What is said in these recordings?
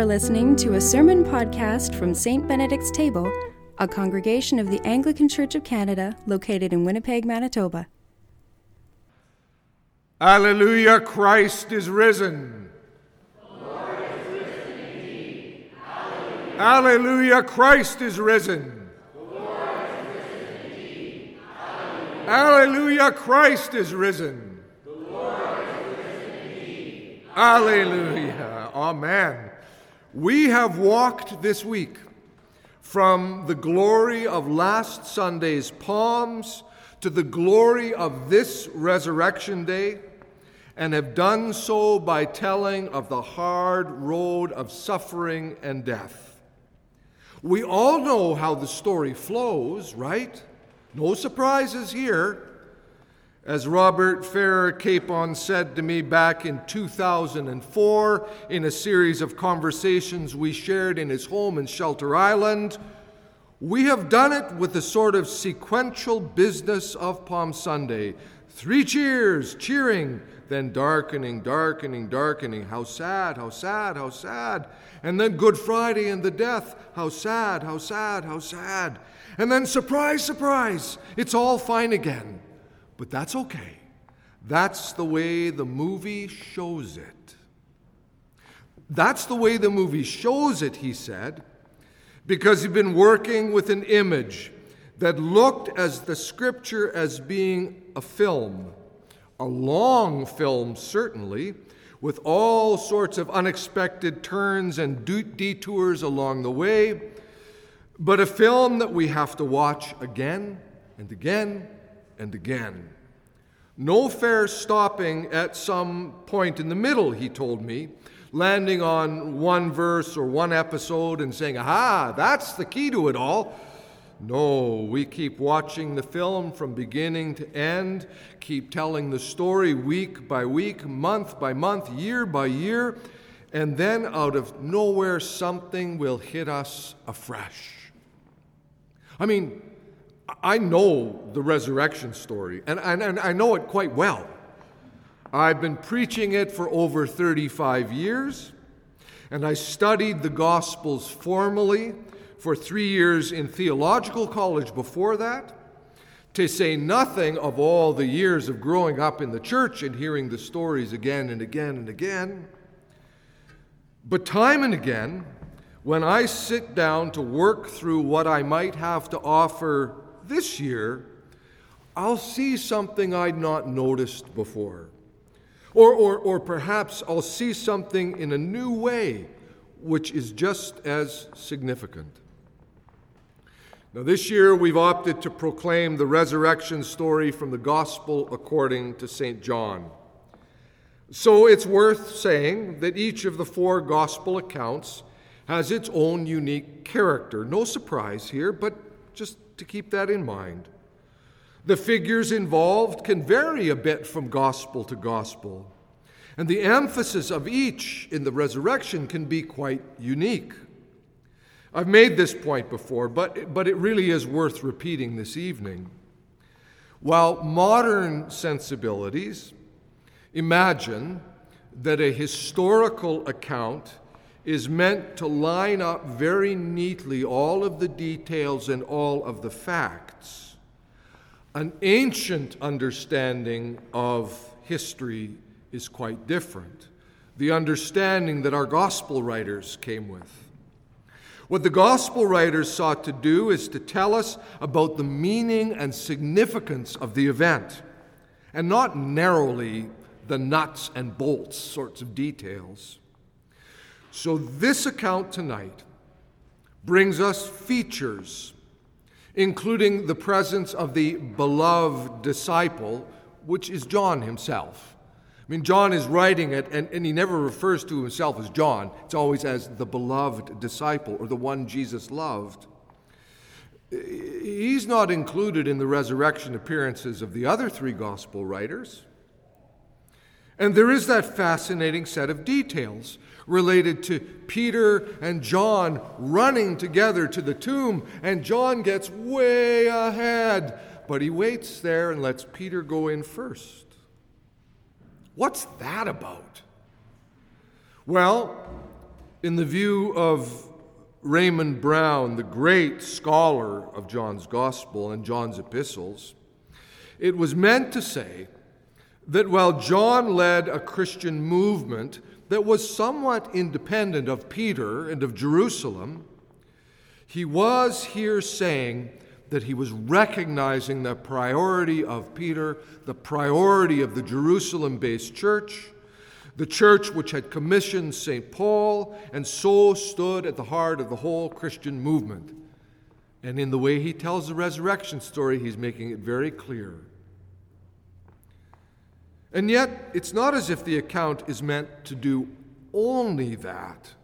are listening to a sermon podcast from St. Benedict's Table, a congregation of the Anglican Church of Canada located in Winnipeg, Manitoba. Alleluia, Christ is risen. Alleluia, Christ is risen. Alleluia, Christ is risen. Alleluia. Amen. We have walked this week from the glory of last Sunday's palms to the glory of this resurrection day and have done so by telling of the hard road of suffering and death. We all know how the story flows, right? No surprises here. As Robert Farrar Capon said to me back in 2004 in a series of conversations we shared in his home in Shelter Island, we have done it with the sort of sequential business of Palm Sunday. Three cheers, cheering, then darkening, darkening, darkening. How sad, how sad, how sad. And then Good Friday and the death. How sad, how sad, how sad. And then surprise, surprise, it's all fine again. But that's okay. That's the way the movie shows it. That's the way the movie shows it, he said, because he'd been working with an image that looked as the scripture as being a film, a long film, certainly, with all sorts of unexpected turns and detours along the way, but a film that we have to watch again and again and again. No fair stopping at some point in the middle, he told me, landing on one verse or one episode and saying, aha, that's the key to it all. No, we keep watching the film from beginning to end, keep telling the story week by week, month by month, year by year, and then out of nowhere something will hit us afresh. I mean, I know the resurrection story, and, and, and, I know it quite well. I've been preaching it for over 35 years, and I studied the Gospels formally for three years in theological college before that, to say nothing of all the years of growing up in the church and hearing the stories again and again and again. But time and again, when I sit down to work through what I might have to offer this year, I'll see something I'd not noticed before. Or, or, or perhaps I'll see something in a new way, which is just as significant. Now, this year we've opted to proclaim the resurrection story from the Gospel according to St. John. So it's worth saying that each of the four Gospel accounts has its own unique character. No surprise here, but just to keep that in mind. The figures involved can vary a bit from gospel to gospel, and the emphasis of each in the resurrection can be quite unique. I've made this point before, but, but it really is worth repeating this evening. While modern sensibilities imagine that a historical account is meant to line up very neatly all of the details and all of the facts. An ancient understanding of history is quite different. The understanding that our gospel writers came with. What the gospel writers sought to do is to tell us about the meaning and significance of the event, and not narrowly the nuts and bolts sorts of details. So, this account tonight brings us features, including the presence of the beloved disciple, which is John himself. I mean, John is writing it, and, and he never refers to himself as John. It's always as the beloved disciple or the one Jesus loved. He's not included in the resurrection appearances of the other three gospel writers. And there is that fascinating set of details related to Peter and John running together to the tomb, and John gets way ahead, but he waits there and lets Peter go in first. What's that about? Well, In the view of Raymond Brown, the great scholar of John's Gospel and John's epistles, it was meant to say that while John led a Christian movement that was somewhat independent of Peter and of Jerusalem, he was here saying that he was recognizing the priority of Peter, the priority of the Jerusalem based church, the church which had commissioned St. Paul and so stood at the heart of the whole Christian movement. And in the way he tells the resurrection story, he's making it very clear. And yet, it's not as if the account is meant to do only that.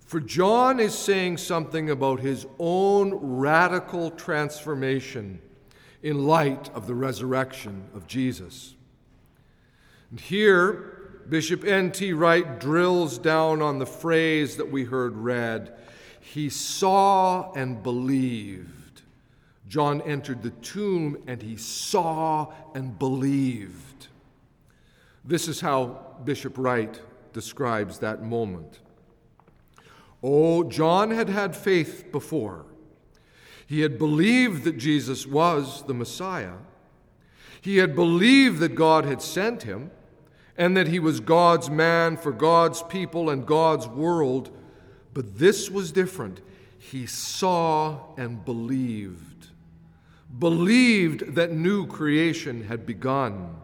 For John is saying something about his own radical transformation in light of the resurrection of Jesus. And here, Bishop N.T. Wright drills down on the phrase that we heard read He saw and believed. John entered the tomb and he saw and believed. This is how Bishop Wright describes that moment. Oh, John had had faith before. He had believed that Jesus was the Messiah. He had believed that God had sent him and that he was God's man for God's people and God's world. But this was different. He saw and believed. Believed that new creation had begun.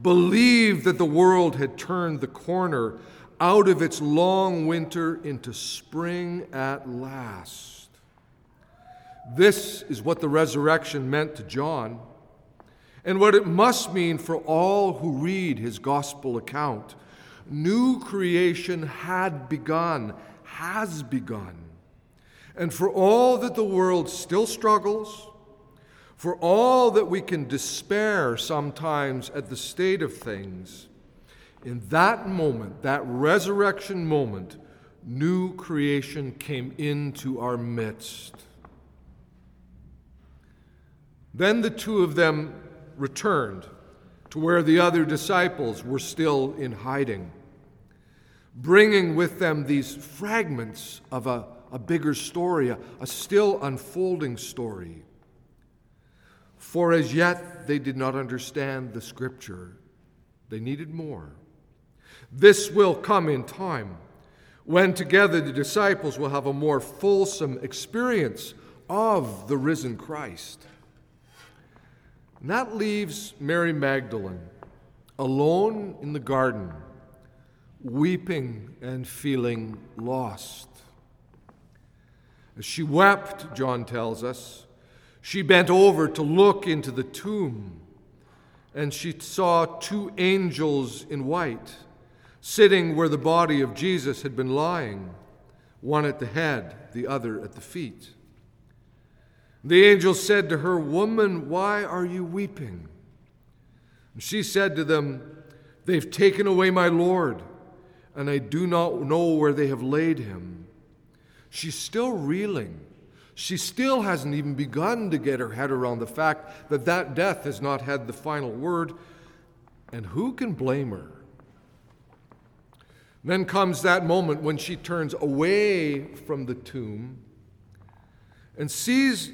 Believed that the world had turned the corner out of its long winter into spring at last. This is what the resurrection meant to John, and what it must mean for all who read his gospel account. New creation had begun, has begun. And for all that the world still struggles, for all that we can despair sometimes at the state of things, in that moment, that resurrection moment, new creation came into our midst. Then the two of them returned to where the other disciples were still in hiding, bringing with them these fragments of a, a bigger story, a, a still unfolding story. For as yet they did not understand the scripture, they needed more. This will come in time when together the disciples will have a more fulsome experience of the risen Christ. And that leaves Mary Magdalene alone in the garden, weeping and feeling lost. As she wept, John tells us, she bent over to look into the tomb, and she saw two angels in white sitting where the body of Jesus had been lying, one at the head, the other at the feet. The angel said to her, Woman, why are you weeping? And she said to them, They've taken away my Lord, and I do not know where they have laid him. She's still reeling. She still hasn't even begun to get her head around the fact that that death has not had the final word. And who can blame her? Then comes that moment when she turns away from the tomb and sees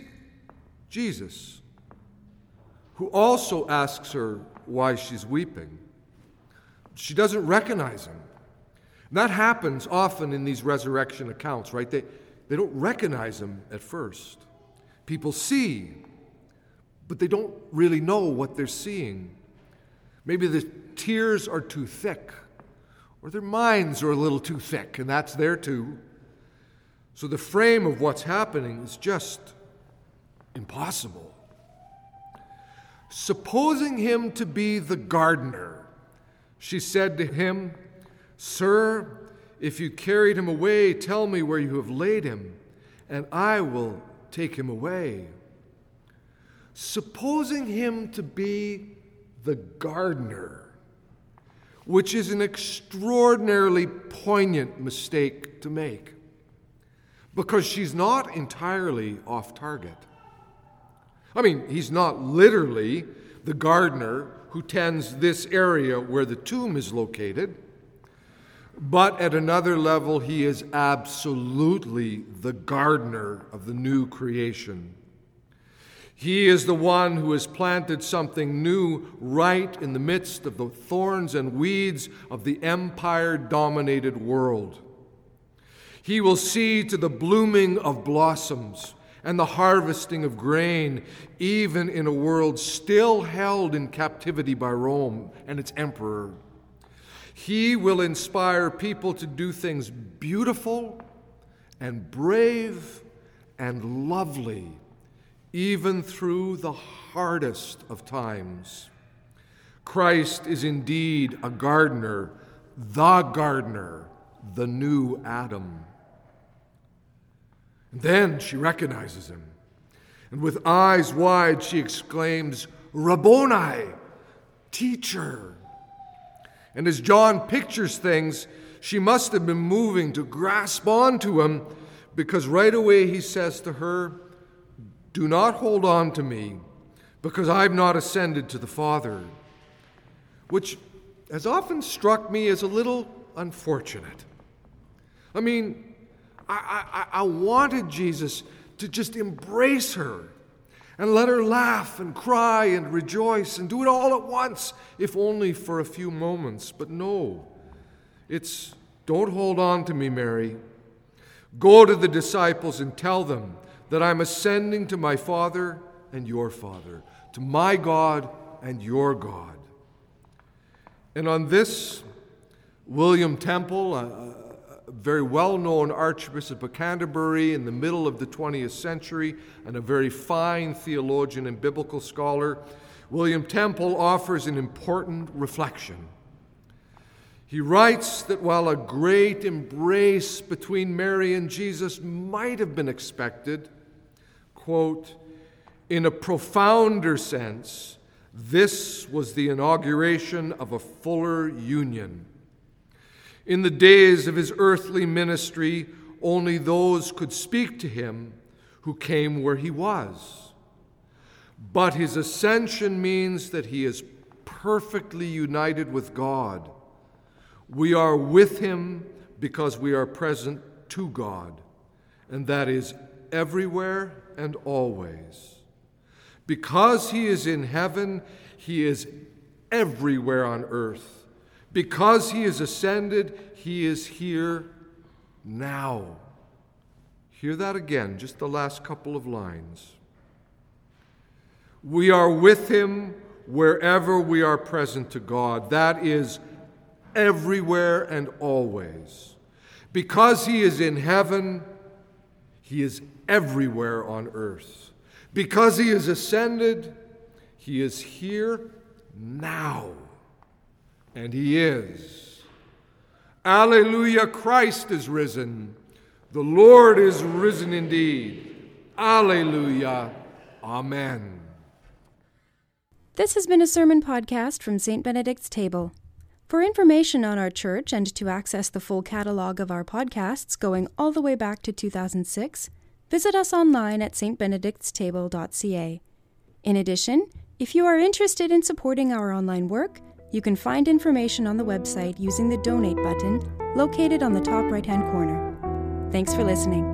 Jesus, who also asks her why she's weeping. She doesn't recognize him. And that happens often in these resurrection accounts, right? They, they don't recognize him at first. People see, but they don't really know what they're seeing. Maybe the tears are too thick or their minds are a little too thick, and that's there too. So the frame of what's happening is just impossible. Supposing him to be the gardener, she said to him, Sir, if you carried him away, tell me where you have laid him, and I will take him away. Supposing him to be the gardener, which is an extraordinarily poignant mistake to make because she's not entirely off target. I mean, he's not literally the gardener who tends this area where the tomb is located, But at another level, he is absolutely the gardener of the new creation. He is the one who has planted something new right in the midst of the thorns and weeds of the empire dominated world. He will see to the blooming of blossoms and the harvesting of grain, even in a world still held in captivity by Rome and its emperor. He will inspire people to do things beautiful and brave and lovely even through the hardest of times. Christ is indeed a gardener, the gardener, the new Adam. And then she recognizes him. And with eyes wide, she exclaims, Rabboni, teacher. And as John pictures things, she must have been moving to grasp onto him because right away he says to her, do not hold on to me, because I have not ascended to the Father. Which has often struck me as a little unfortunate. I mean, I, I, I wanted Jesus to just embrace her and let her laugh and cry and rejoice and do it all at once, if only for a few moments. But no, it's don't hold on to me, Mary. Go to the disciples and tell them that I'm ascending to my Father and your Father, to my God and your God. And on this, William Temple, a very well known Archbishop of Canterbury in the middle of the 20th century, and a very fine theologian and biblical scholar, William Temple offers an important reflection. He writes that while a great embrace between Mary and Jesus might have been expected, quote, in a profounder sense, this was the inauguration of a fuller union. In the days of his earthly ministry, only those could speak to him who came where he was. But his ascension means that he is perfectly united with God. We are with him because we are present to God, and that is everywhere and always. Because he is in heaven, he is everywhere on earth. Because he is ascended, he is here now. Hear that again, just the last couple of lines. We are with him wherever we are present to God. That is everywhere and always. Because he is in heaven, he is everywhere on earth. Because he is ascended, he is here now. And he is. Alleluia, Christ is risen. The Lord is risen indeed. Alleluia. Amen. This has been a sermon podcast from St. Benedict's Table. For information on our church and to access the full catalog of our podcasts going all the way back to 2006, visit us online at stbenedictstable.ca. In addition, if you are interested in supporting our online work, you can find information on the website using the donate button located on the top right hand corner. Thanks for listening.